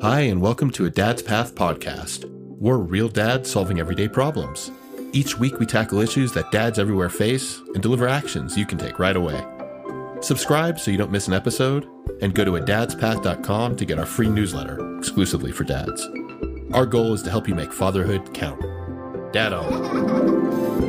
Hi, and welcome to a Dad's Path podcast. We're real dads solving everyday problems. Each week, we tackle issues that dads everywhere face and deliver actions you can take right away. Subscribe so you don't miss an episode, and go to a to get our free newsletter exclusively for dads. Our goal is to help you make fatherhood count. Dad on.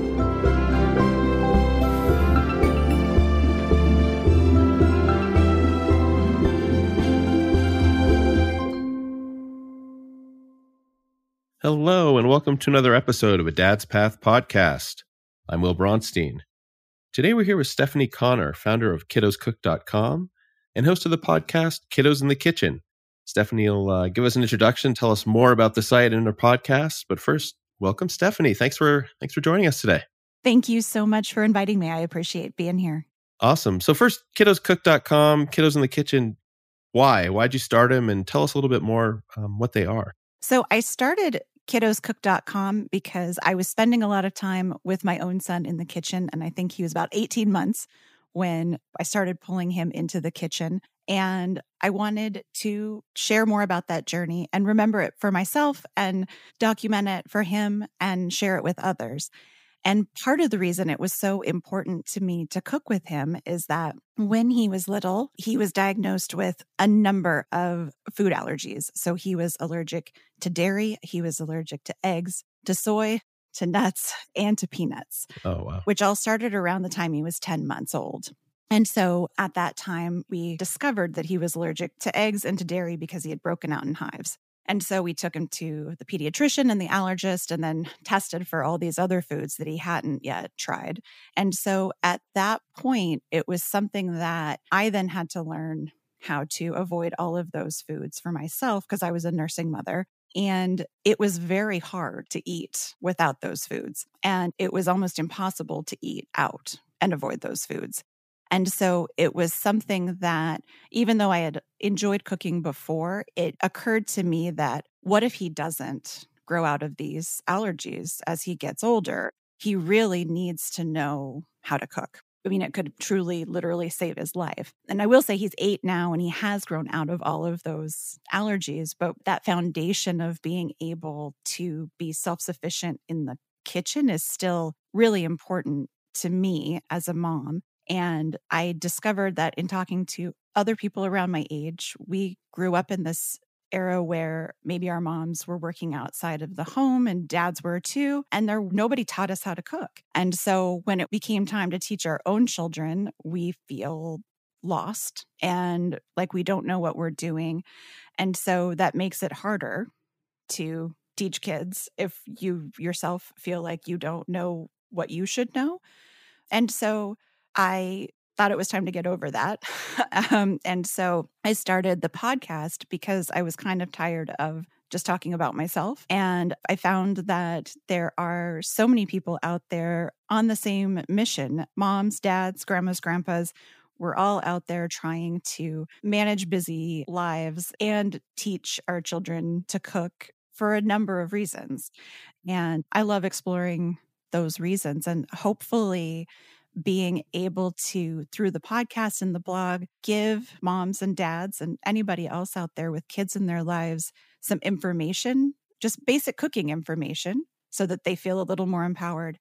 Hello, and welcome to another episode of a Dad's Path podcast. I'm Will Bronstein. Today we're here with Stephanie Conner, founder of kiddoscook.com and host of the podcast Kiddos in the Kitchen. Stephanie will uh, give us an introduction, tell us more about the site and her podcast. But first, welcome, Stephanie. Thanks for thanks for joining us today. Thank you so much for inviting me. I appreciate being here. Awesome. So first, kiddoscook.com, Kiddos in the Kitchen. Why? Why'd you start them? And tell us a little bit more um, what they are. So I started kiddoscook.com because I was spending a lot of time with my own son in the kitchen. And I think he was about 18 months when I started pulling him into the kitchen. And I wanted to share more about that journey and remember it for myself and document it for him and share it with others. And part of the reason it was so important to me to cook with him is that when he was little, he was diagnosed with a number of food allergies. So he was allergic to dairy, he was allergic to eggs, to soy, to nuts, and to peanuts. Oh, wow. Which all started around the time he was 10 months old. And so at that time, we discovered that he was allergic to eggs and to dairy because he had broken out in hives. And so we took him to the pediatrician and the allergist and then tested for all these other foods that he hadn't yet tried. And so at that point, it was something that I then had to learn how to avoid all of those foods for myself because I was a nursing mother. And it was very hard to eat without those foods. And it was almost impossible to eat out and avoid those foods. And so it was something that, even though I had enjoyed cooking before, it occurred to me that what if he doesn't grow out of these allergies as he gets older? He really needs to know how to cook. I mean, it could truly, literally save his life. And I will say he's eight now and he has grown out of all of those allergies. But that foundation of being able to be self sufficient in the kitchen is still really important to me as a mom. And I discovered that in talking to other people around my age, we grew up in this era where maybe our moms were working outside of the home and dads were too and there nobody taught us how to cook. And so when it became time to teach our own children, we feel lost and like we don't know what we're doing. And so that makes it harder to teach kids if you yourself feel like you don't know what you should know. And so I thought it was time to get over that. um, and so I started the podcast because I was kind of tired of just talking about myself. And I found that there are so many people out there on the same mission moms, dads, grandmas, grandpas. We're all out there trying to manage busy lives and teach our children to cook for a number of reasons. And I love exploring those reasons. And hopefully, being able to, through the podcast and the blog, give moms and dads and anybody else out there with kids in their lives some information, just basic cooking information, so that they feel a little more empowered,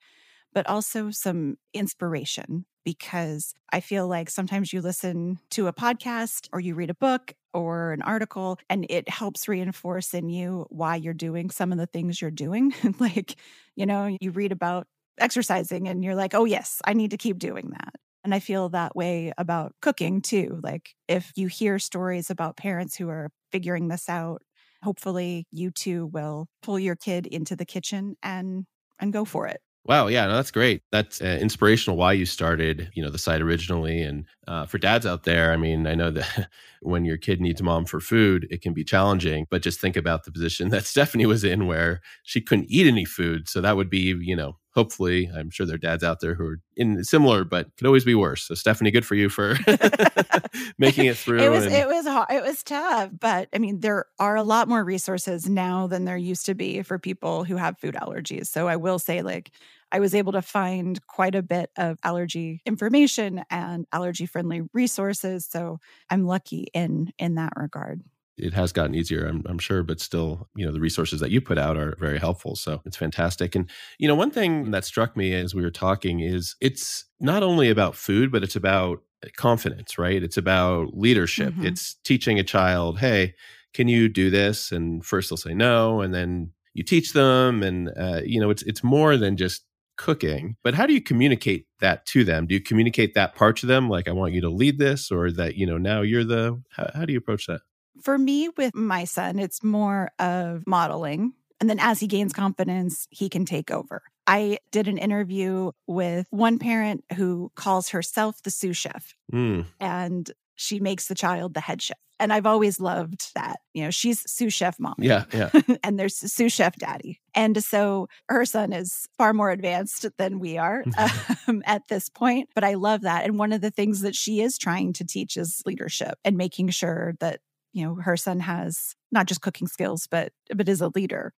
but also some inspiration. Because I feel like sometimes you listen to a podcast or you read a book or an article and it helps reinforce in you why you're doing some of the things you're doing. like, you know, you read about exercising and you're like, oh, yes, I need to keep doing that. And I feel that way about cooking too. Like, if you hear stories about parents who are figuring this out, hopefully you too will pull your kid into the kitchen and and go for it. Wow, yeah, no, that's great. That's uh, inspirational. Why you started, you know, the site originally, and uh, for dads out there, I mean, I know that when your kid needs mom for food, it can be challenging. But just think about the position that Stephanie was in, where she couldn't eat any food, so that would be, you know, hopefully, I'm sure there are dads out there who are in similar, but could always be worse. So Stephanie, good for you for making it through. It was and... it was hard, it was tough, but I mean, there are a lot more resources now than there used to be for people who have food allergies. So I will say, like, I was able to find quite a bit of allergy information and allergy friendly resources. So I'm lucky in in that regard. It has gotten easier, I'm, I'm, sure, but still, you know, the resources that you put out are very helpful. So it's fantastic. And, you know, one thing that struck me as we were talking is it's not only about food, but it's about confidence, right? It's about leadership. Mm-hmm. It's teaching a child, hey, can you do this? And first they'll say no, and then you teach them, and uh, you know, it's it's more than just cooking. But how do you communicate that to them? Do you communicate that part to them, like I want you to lead this, or that you know now you're the? How, how do you approach that? For me, with my son, it's more of modeling. And then as he gains confidence, he can take over. I did an interview with one parent who calls herself the sous chef. Mm. And she makes the child the head chef. And I've always loved that. You know, she's sous chef mom. Yeah, yeah. and there's sous chef daddy. And so her son is far more advanced than we are um, at this point. But I love that. And one of the things that she is trying to teach is leadership and making sure that, you know, her son has not just cooking skills, but but is a leader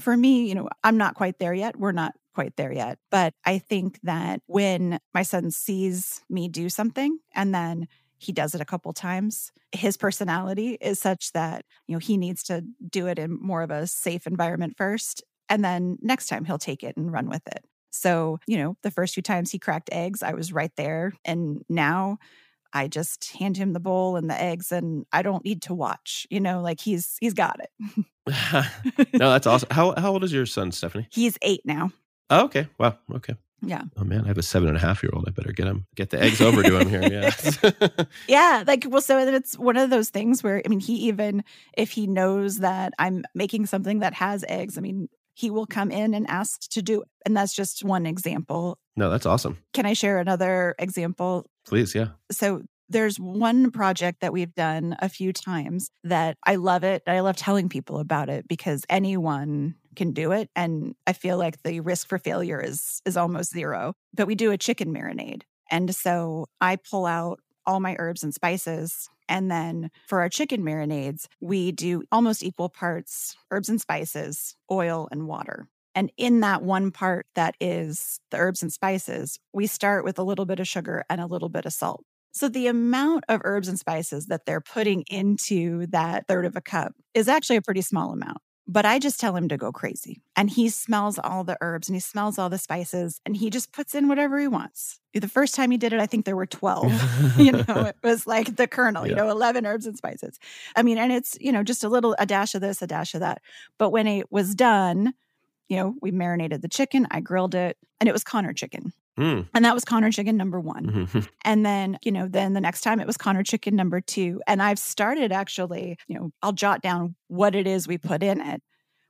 for me, you know, I'm not quite there yet. We're not quite there yet. But I think that when my son sees me do something and then he does it a couple times, his personality is such that, you know, he needs to do it in more of a safe environment first. And then next time he'll take it and run with it. So, you know, the first few times he cracked eggs, I was right there. And now I just hand him the bowl and the eggs and I don't need to watch. You know, like he's he's got it. no, that's awesome. How how old is your son, Stephanie? He's eight now. Oh, okay. Wow. Okay. Yeah. Oh man, I have a seven and a half year old. I better get him get the eggs over to him here. Yeah. yeah. Like well, so it's one of those things where I mean, he even if he knows that I'm making something that has eggs, I mean, he will come in and ask to do it. And that's just one example. No, that's awesome. Can I share another example? Please, yeah. So there's one project that we've done a few times that I love it. I love telling people about it because anyone can do it and I feel like the risk for failure is is almost zero. But we do a chicken marinade. And so I pull out all my herbs and spices and then for our chicken marinades, we do almost equal parts herbs and spices, oil and water. And in that one part that is the herbs and spices, we start with a little bit of sugar and a little bit of salt. So the amount of herbs and spices that they're putting into that third of a cup is actually a pretty small amount. But I just tell him to go crazy. And he smells all the herbs and he smells all the spices and he just puts in whatever he wants. The first time he did it, I think there were 12. you know, it was like the Colonel, yeah. you know, 11 herbs and spices. I mean, and it's, you know, just a little, a dash of this, a dash of that. But when it was done, you know, we marinated the chicken, I grilled it, and it was Connor chicken. Mm. And that was Connor chicken number one. Mm-hmm. And then, you know, then the next time it was Connor chicken number two. And I've started actually, you know, I'll jot down what it is we put in it.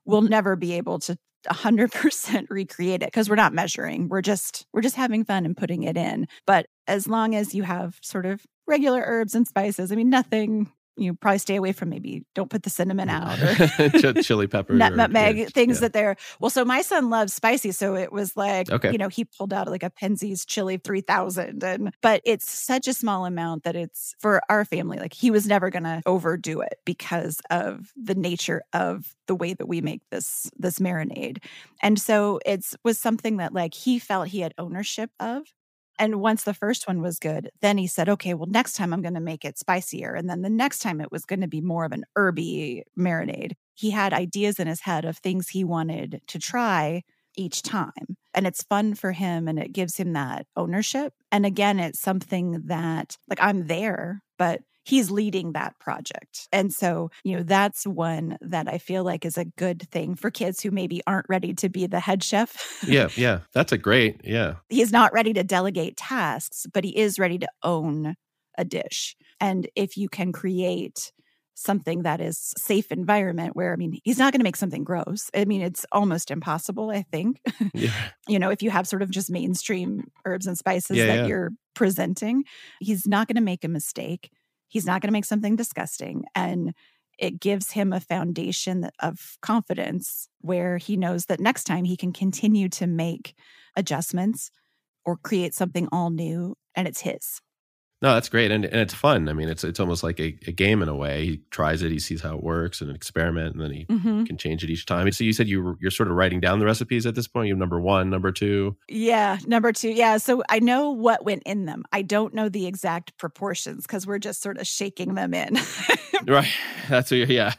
We'll never be able to 100% recreate it because we're not measuring. We're just we're just having fun and putting it in. But as long as you have sort of regular herbs and spices, I mean nothing you probably stay away from maybe don't put the cinnamon out or chili pepper nutmeg yeah, things yeah. that they're well so my son loves spicy so it was like okay. you know he pulled out like a Penzeys chili 3000 and but it's such a small amount that it's for our family like he was never going to overdo it because of the nature of the way that we make this this marinade and so it's was something that like he felt he had ownership of and once the first one was good, then he said, okay, well, next time I'm going to make it spicier. And then the next time it was going to be more of an herby marinade. He had ideas in his head of things he wanted to try each time. And it's fun for him and it gives him that ownership. And again, it's something that, like, I'm there, but he's leading that project. And so, you know, that's one that I feel like is a good thing for kids who maybe aren't ready to be the head chef. yeah, yeah. That's a great, yeah. He's not ready to delegate tasks, but he is ready to own a dish. And if you can create something that is safe environment where i mean he's not going to make something gross i mean it's almost impossible i think yeah. you know if you have sort of just mainstream herbs and spices yeah, that yeah. you're presenting he's not going to make a mistake He's not going to make something disgusting. And it gives him a foundation of confidence where he knows that next time he can continue to make adjustments or create something all new and it's his. No, that's great, and and it's fun. I mean, it's it's almost like a, a game in a way. He tries it, he sees how it works, and an experiment, and then he Mhm. can change it each time. So you said you you're sort of writing down the recipes at this point. You have number one, number two. Yeah, number two. Yeah, so I know what went in them. I don't know the exact proportions because we're just sort of shaking them in. Right. That's what you're, yeah.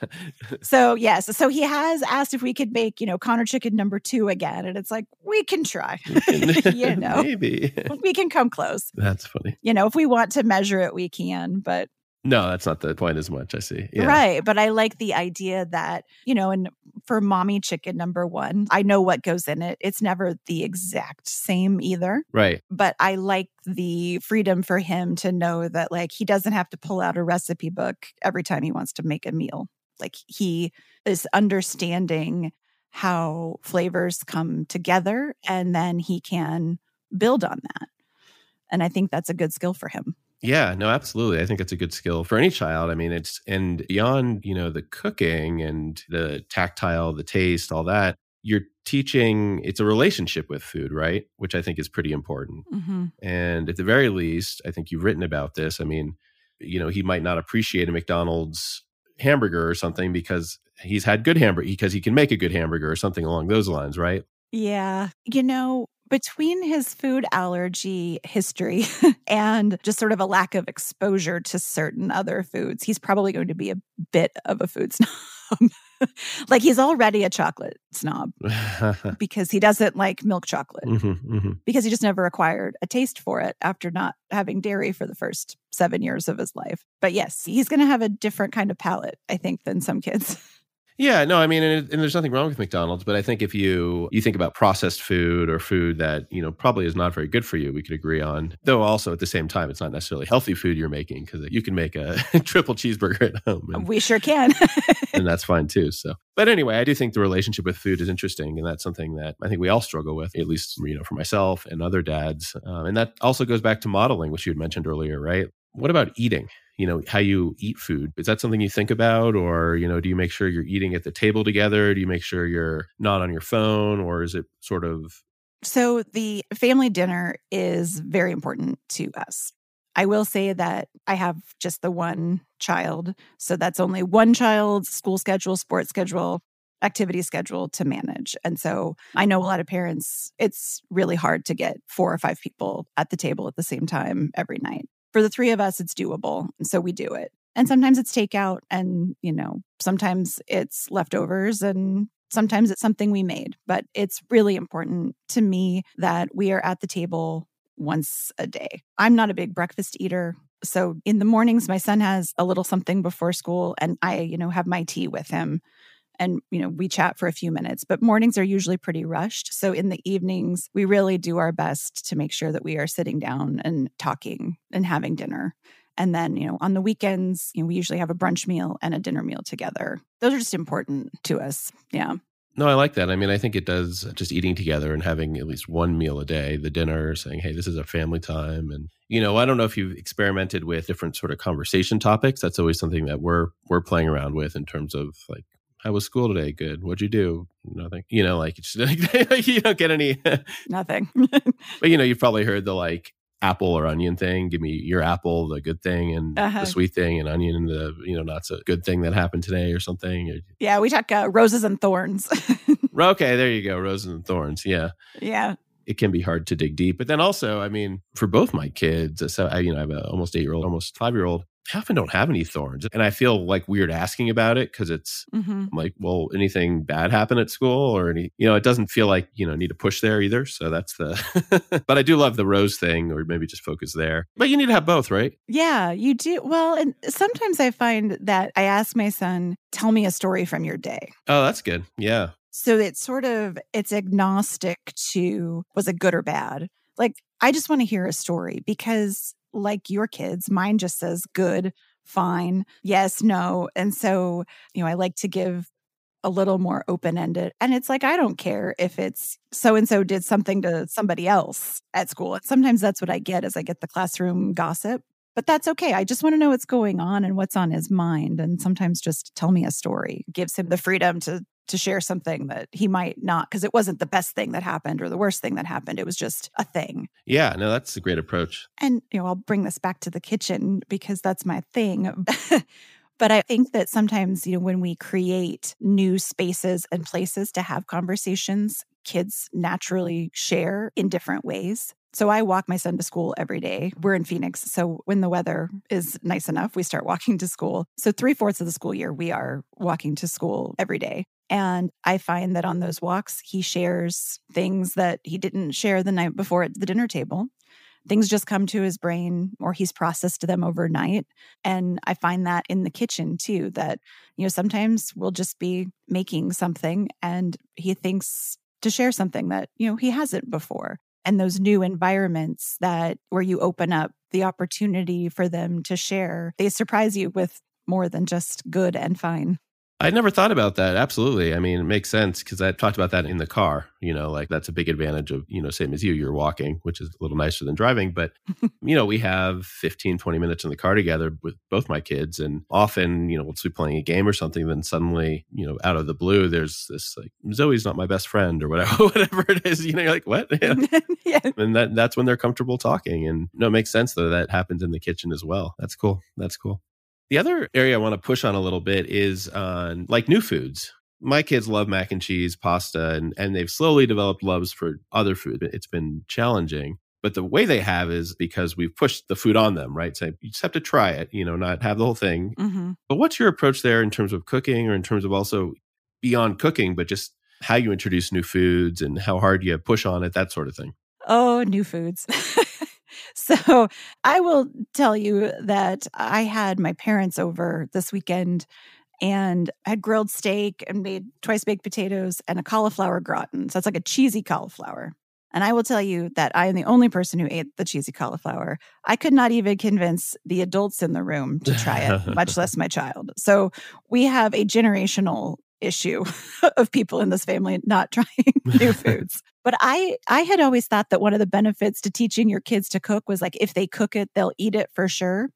so yes, so he has asked if we could make you know Connor chicken number two again, and it's like we can try. you know, Maybe. we can come close. That's funny. You know, if we want to measure it, we can. But No, that's not the point as much. I see. Yeah. Right. But I like the idea that, you know, and for mommy chicken number one, I know what goes in it. It's never the exact same either. Right. But I like the freedom for him to know that, like, he doesn't have to pull out a recipe book every time he wants to make a meal. Like, he is understanding how flavors come together and then he can build on that. And I think that's a good skill for him. Yeah, no, absolutely. I think it's a good skill for any child. I mean, it's and beyond, you know, the cooking and the tactile, the taste, all that, you're teaching it's a relationship with food, right? Which I think is pretty important. Mm-hmm. And at the very least, I think you've written about this. I mean, you know, he might not appreciate a McDonald's hamburger or something because he's had good hamburger because he can make a good hamburger or something along those lines, right? Yeah. You know, between his food allergy history and just sort of a lack of exposure to certain other foods, he's probably going to be a bit of a food snob. like he's already a chocolate snob because he doesn't like milk chocolate Mhm, mhm. because he just never acquired a taste for it after not having dairy for the first seven years of his life. But yes, he's going to have a different kind of palate, I think, than some kids. Yeah, no, I mean, and, and there's nothing wrong with McDonald's, but I think if you you think about processed food or food that you know probably is not very good for you, we could agree on. Though also at the same time, it's not necessarily healthy food you're making because you can make a triple cheeseburger at home, and, we sure can. and that's fine too. So, but anyway, I do think the relationship with food is interesting, and that's something that I think we all struggle with, at least you know for myself and other dads, um, and that also goes back to modeling, which you had mentioned earlier, right? What about eating? You know how you eat food is that something you think about or you know do you make sure you're eating at the table together do you make sure you're not on your phone or is it sort of So the family dinner is very important to us. I will say that I have just the one child. So that's only one child's school schedule, sports schedule, activity schedule to manage. And so I know a lot of parents, it's really hard to get four or five people at the table at the same time every night. For the three of us, it's doable. So we do it. And sometimes it's takeout and, you know, sometimes it's leftovers and sometimes it's something we made. But it's really important to me that we are at the table once a day. I'm not a big breakfast eater. So in the mornings, my son has a little something before school and I, you know, have my tea with him and you know we chat for a few minutes but mornings are usually pretty rushed. So in the evenings we really do our best to make sure that we are sitting down and talking and having dinner. And then you know on the weekends you know, we usually have a brunch meal and a dinner meal together. Those are just important to us. Yeah. No i like that. I mean i think it does uh, just eating together and having at least one meal a day the dinner saying hey this is a family time and you know i don't know if you've experimented with different sort of conversation topics. That's always something that we're we're playing around with in terms of like how was school today? Good. What'd you do? Nothing. You know, like, it's like you don't get any. nothing but you know, you've probably heard the like apple or onion thing. Give me your apple, the good thing, and Uh-huh. the sweet thing, and onion, and the you know not so good thing that happened today or something. yeah we talk uh, roses and thorns Okay, there you go. Roses and thorns. Yeah. yeah It can be hard to dig deep, but then also, I mean, for both my kids, so I, you know, I have a almost eight year old, almost five year old. I often don't have any thorns, and I feel like weird asking about it because it's hmm I'm like, well, anything bad happen at school or any, you know, it doesn't feel like, you know, need to push there either. So that's the, but I do love the rose thing or maybe just focus there. But you need to have both, right? Yeah, you do. Well, and sometimes I find that I ask my son, tell me a story from your day. Oh, that's good. Yeah. So it's sort of it's agnostic to was it good or bad. Like I just want to hear a story because like your kids, mine just says good, fine, yes, no. And so, you know, I like to give a little more open ended. And it's like, I don't care if it's so and so did something to somebody else at school. And sometimes that's what I get is I get the classroom gossip. But that's okay. I just want to know what's going on and what's on his mind. And sometimes just tell me a story gives him the freedom to to share something that he might not because it wasn't the best thing that happened or the worst thing that happened it was just a thing yeah no that's a great approach and you know i'll bring this back to the kitchen because that's my thing but i think that sometimes you know when we create new spaces and places to have conversations kids naturally share in different ways so I walk my son to school every day. We're in Phoenix. So when the weather is nice enough, we start walking to school. So three fourths of the school year, we are walking to school every day. And I find that on those walks, he shares things that he didn't share the night before at the dinner table. Things just come to his brain or he's processed them overnight. And I find that in the kitchen too, that, you know, sometimes we'll just be making something and he thinks to share something that, you know, he hasn't before and those new environments that where you open up the opportunity for them to share, they surprise you with more than just good and fine. I never thought about that. Absolutely. I mean, it makes sense because I talked about that in the car. You know, like that's a big advantage of, you know, same as you, you're walking, which is a little nicer than driving. But, you know, we have 15, 20 minutes in the car together with both my kids. And often, you know, we'll be playing a game or something. Then suddenly, you know, out of the blue, there's this like, Zoe's not my best friend or whatever, whatever it is. You know, you're like, what? Yeah. yeah. And that, that's when they're comfortable talking. And no, it makes sense though. That happens in the kitchen as well. That's cool. That's cool. The other area I want to push on a little bit is on like new foods. My kids love mac and cheese, pasta, and, and they've slowly developed loves for other food. It's been challenging. But the way they have is because we've pushed the food on them, right? So you just have to try it, you know, not have the whole thing. Mm-hmm. But what's your approach there in terms of cooking or in terms of also beyond cooking, but just how you introduce new foods and how hard you push on it, that sort of thing? Oh, new foods. So I will tell you that I had my parents over this weekend and I had grilled steak and made twice baked potatoes and a cauliflower gratin. So it's like a cheesy cauliflower. And I will tell you that I am the only person who ate the cheesy cauliflower. I could not even convince the adults in the room to try it, much less my child. So we have a generational issue of people in this family not trying new foods. But I I had always thought that one of the benefits to teaching your kids to cook was like if they cook it, they'll eat it for sure.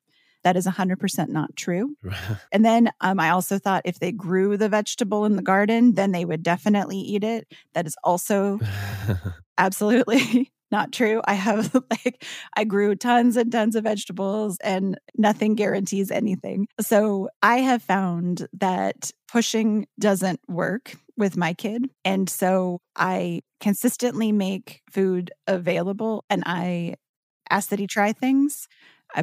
That is 100% not true. and then um, I also thought if they grew the vegetable in the garden, then they would definitely eat it. That is also absolutely not true. I have like, I grew tons and tons of vegetables and nothing guarantees anything. So I have found that pushing doesn't work with my kid. And so I consistently make food available and I ask that he try things,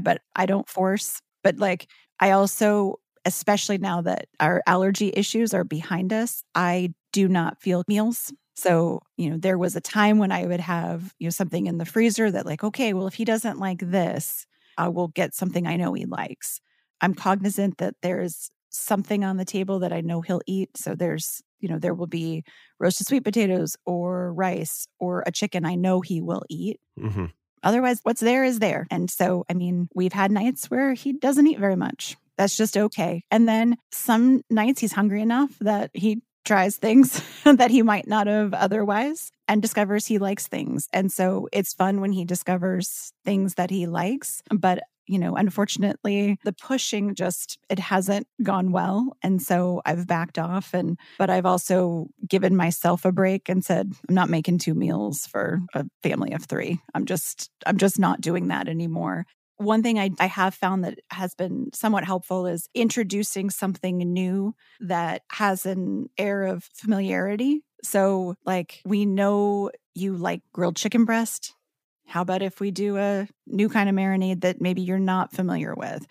but I don't force. But like, I also, especially now that our allergy issues are behind us, I do not feel meals so, you know, there was a time when I would have, you know, something in the freezer that, like, okay, well, if he doesn't like this, I will get something I know he likes. I'm cognizant that there's something on the table that I know he'll eat. So there's, you know, there will be roasted sweet potatoes or rice or a chicken I know he will eat. Mm-hmm. Otherwise, what's there is there. And so, I mean, we've had nights where he doesn't eat very much. That's just okay. And then some nights he's hungry enough that he tries things that he might not have otherwise and discovers he likes things. And so it's fun when he discovers things that he likes. But, you know, unfortunately, the pushing just, it hasn't gone well. And so I've backed off. And, but I've also given myself a break and said, I'm not making two meals for a family of three. I'm just, I'm just not doing that anymore. One thing I, I have found that has been somewhat helpful is introducing something new that has an air of familiarity. So, like, we know you like grilled chicken breast. How about if we do a new kind of marinade that maybe you're not familiar with?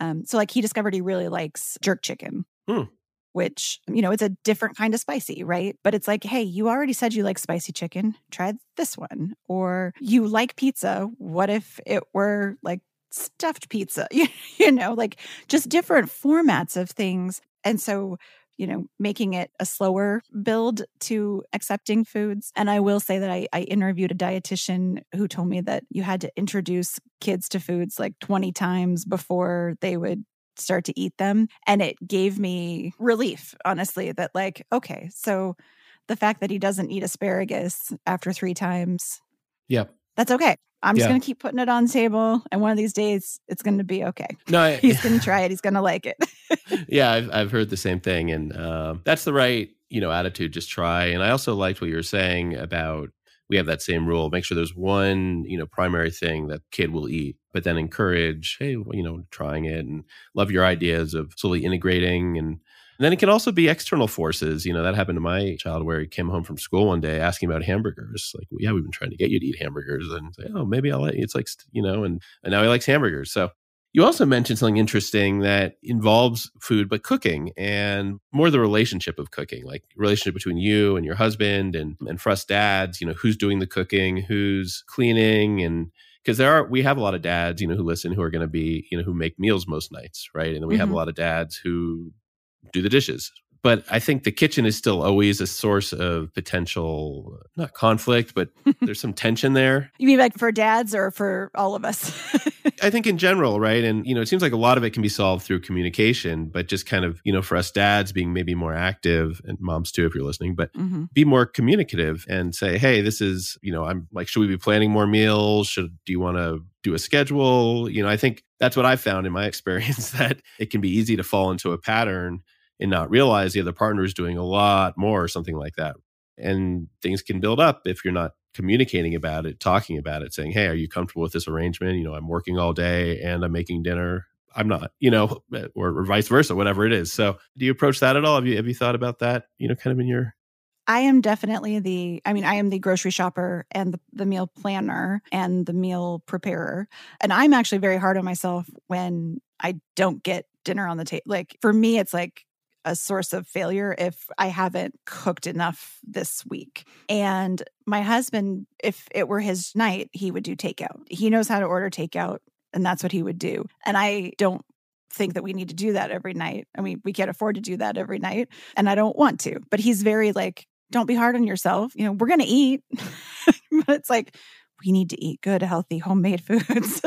Um, so, like, he discovered he really likes jerk chicken. Hmm which, you know, it's a different kind of spicy, right? But it's like, hey, you already said you like spicy chicken. Try this one. Or you like pizza. What if it were like stuffed pizza? you know, like just different formats of things. And so, you know, making it a slower build to accepting foods. And I will say that I, I interviewed a dietitian who told me that you had to introduce kids to foods like 20 times before they would start to eat them. And it gave me relief, honestly, that like, okay, so the fact that he doesn't eat asparagus after three times. Yep. That's okay. I'm just Yeah. going to keep putting it on the table. And one of these days, it's going to be okay. No, I, He's going to try it. He's going to like it. yeah, I've, I've heard the same thing, and um, that's the right you know attitude. Just try. And I also liked what you were saying about we have that same rule. Make sure there's one you know primary thing that kid will eat, but then encourage, hey, well, you know, trying it and love your ideas of slowly integrating and. And then it can also be external forces. You know, that happened to my child where he came home from school one day asking about hamburgers. Like, well, yeah, we've been trying to get you to eat hamburgers. And say, oh, maybe I'll let you. It's like, you know, and, and now he likes hamburgers. So you also mentioned something interesting that involves food, but cooking and more the relationship of cooking, like relationship between you and your husband and, and for us dads, you know, who's doing the cooking, who's cleaning and because there are we have a lot of dads, you know, who listen who are going to be, you know, who make meals most nights, right? And then we have a Mhm. lot of dads who do the dishes. But I think the kitchen is still always a source of potential, not conflict, but there's some tension there. You mean like for dads or for all of us? I think in general, right? And, you know, it seems like a lot of it can be solved through communication, but just kind of, you know, for us dads being maybe more active and moms too, if you're listening, but hmm be more communicative and say, hey, this is, you know, I'm like, should we be planning more meals? Should, do you want to do a schedule? You know, I think that's what I've found in my experience that it can be easy to fall into a pattern and not realize the other partner is doing a lot more or something like that. And things can build up if you're not communicating about it, talking about it, saying, hey, are you comfortable with this arrangement? You know, I'm working all day and I'm making dinner. I'm not, you know, eh, or, or vice versa, whatever it is. So, do you approach that at all? Have you have you thought about that? You know, kind of in your I am definitely the, I mean, I am the grocery shopper and the, the meal planner and the meal preparer. And I'm actually very hard on myself when I don't get dinner on the table. Like for me, it's like a source of failure if I haven't cooked enough this week. And my husband, if it were his night, he would do takeout. He knows how to order takeout, and that's what he would do. And I don't think that we need to do that every night. I mean, we can't afford to do that every night, and I don't want to. But he's very like, don't be hard on yourself. You know, we're going to eat. but it's like, we need to eat good, healthy, homemade foods.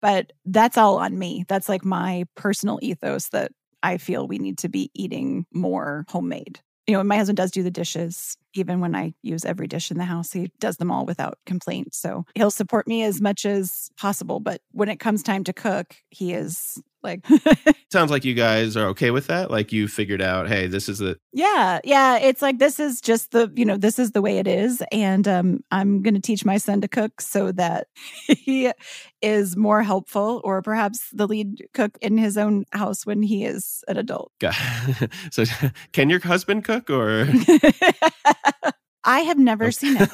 but that's all on me. That's like my personal ethos that I feel we need to be eating more homemade. You know, my husband does do the dishes. Even when I use every dish in the house, he does them all without complaint. So he'll support me as much as possible. But when it comes time to cook, he is like, sounds like you guys are okay with that. Like you figured out, hey, this is the Yeah, yeah. It's like this is just the you know this is the way it is, and um, I'm going to teach my son to cook so that he is more helpful, or perhaps the lead cook in his own house when he is an adult. so, can your husband cook or? I have never seen it.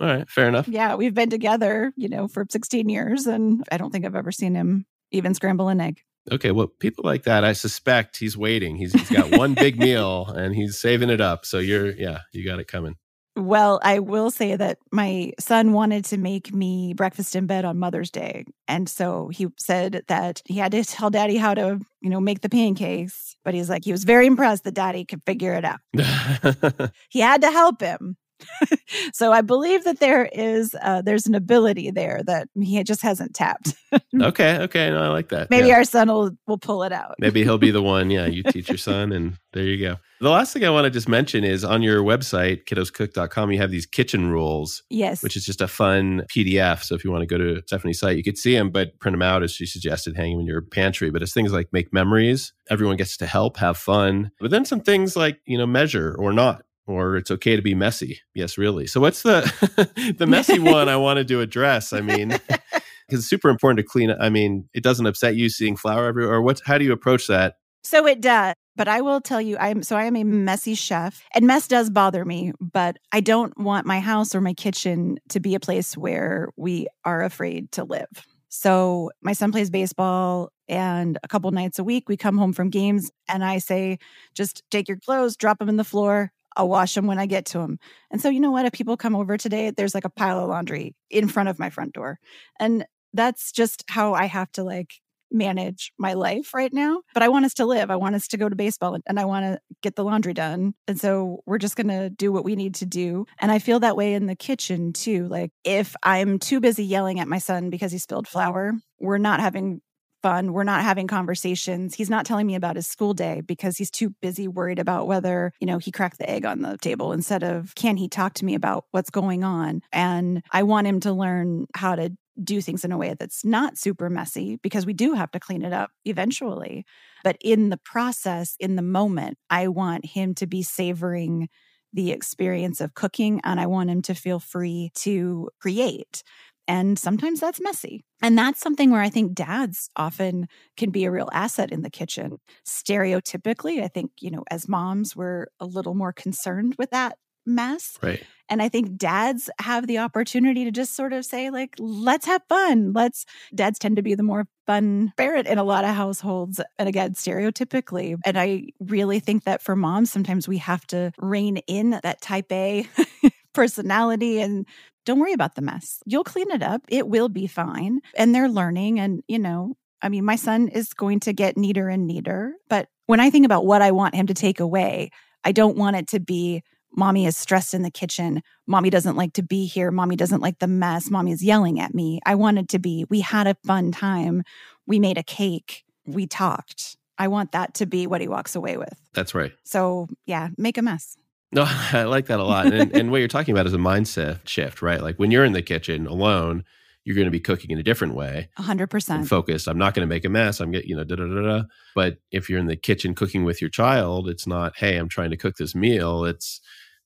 All right, fair enough. Yeah, we've been together, you know, for 16 years, and I don't think I've ever seen him even scramble an egg. Okay, well, people like that, I suspect he's waiting. He's, he's got one big meal and he's saving it up. So you're, yeah, you got it coming. Well, I will say that my son wanted to make me breakfast in bed on Mother's Day. And so he said that he had to tell daddy how to, you know, make the pancakes. But he's like, he was very impressed that daddy could figure it out. He had to help him. so I believe that there is, uh, there's an ability there that he just hasn't tapped. okay, okay, no, I like that. Maybe Yeah. our son will, will pull it out. Maybe he'll be the one. Yeah, you teach your son, and there you go. The last thing I want to just mention is on your website, kiddoscook.com you have these kitchen rules, Yes. which is just a fun PDF. So if you want to go to Stephanie's site, you could see them, but print them out as she suggested, hang them in your pantry. But it's things like make memories. Everyone gets to help, have fun. But then some things like, you know, measure or not. Or it's okay to be messy. Yes, really. So what's the the messy one I wanted to address? I mean, because it's super important to clean. I mean, it doesn't upset you seeing flour everywhere. Or what? How do you approach that? So it does. But I will tell you, I'm so I am a messy chef, and mess does bother me. But I don't want my house or my kitchen to be a place where we are afraid to live. So my son plays baseball, and a couple nights a week we come home from games, and I say, just take your clothes, drop them in the floor. I'll wash them when I get to them. And so, you know what? If people come over today, there's like a pile of laundry in front of my front door. And that's just how I have to like manage my life right now. But I want us to live. I want us to go to baseball and I want to get the laundry done. And so we're just going to do what we need to do. And I feel that way in the kitchen too. Like if I'm too busy yelling at my son because he spilled flour, we're not having fun. We're not having conversations. He's not telling me about his school day because he's too busy worried about whether, you know, he cracked the egg on the table instead of can he talk to me about what's going on? And I want him to learn how to do things in a way that's not super messy because we do have to clean it up eventually. But in the process, in the moment, I want him to be savoring the experience of cooking and I want him to feel free to create. And sometimes that's messy. And that's something where I think dads often can be a real asset in the kitchen. Stereotypically, I think, you know, as moms, we're a little more concerned with that mess. Right. And I think dads have the opportunity to just sort of say, like, let's have fun. Let's, dads tend to be the more fun parent in a lot of households. And again, stereotypically. And I really think that for moms, sometimes we have to rein in that type A personality and don't worry about the mess. You'll clean it up. It will be fine. And they're learning. And, you know, I mean, my son is going to get neater and neater. But when I think about what I want him to take away, I don't want it to be mommy is stressed in the kitchen. Mommy doesn't like to be here. Mommy doesn't like the mess. Mommy is yelling at me. I want it to be we had a fun time. We made a cake. We talked. I want that to be what he walks away with. That's right. So, yeah, make a mess. No, I like that a lot. And, and what you're talking about is a mindset shift, right? Like when you're in the kitchen alone, you're going to be cooking in a different way. 100%. Focused. I'm not going to make a mess. I'm getting, you know, da da da da. But if you're in the kitchen cooking with your child, it's not, hey, I'm trying to cook this meal. It's,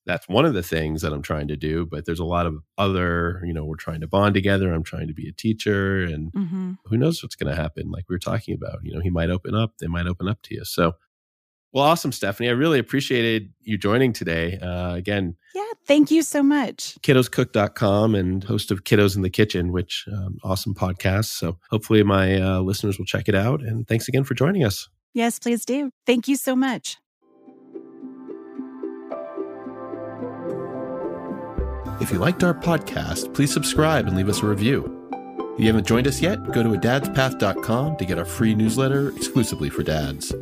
that's one of the things that I'm trying to do. But there's a lot of other, you know, we're trying to bond together. I'm trying to be a teacher, and mm-hmm. who knows what's going to happen? Like we were talking about, you know, he might open up. They might open up to you. So, well, awesome, Stephanie. I really appreciated you joining today. Uh, again, yeah, thank you so much. Kiddoscook.com and host of Kiddos in the Kitchen, which um, awesome podcast. So hopefully my uh, listeners will check it out. And thanks again for joining us. Yes, please do. Thank you so much. If you liked our podcast, please subscribe and leave us a review. If you haven't joined us yet, go to adadspath.com to get our free newsletter exclusively for dads.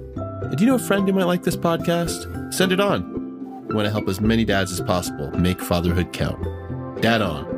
Do you know a friend who might like this podcast? Send it on. We want to help as many dads as possible make fatherhood count. Dad on.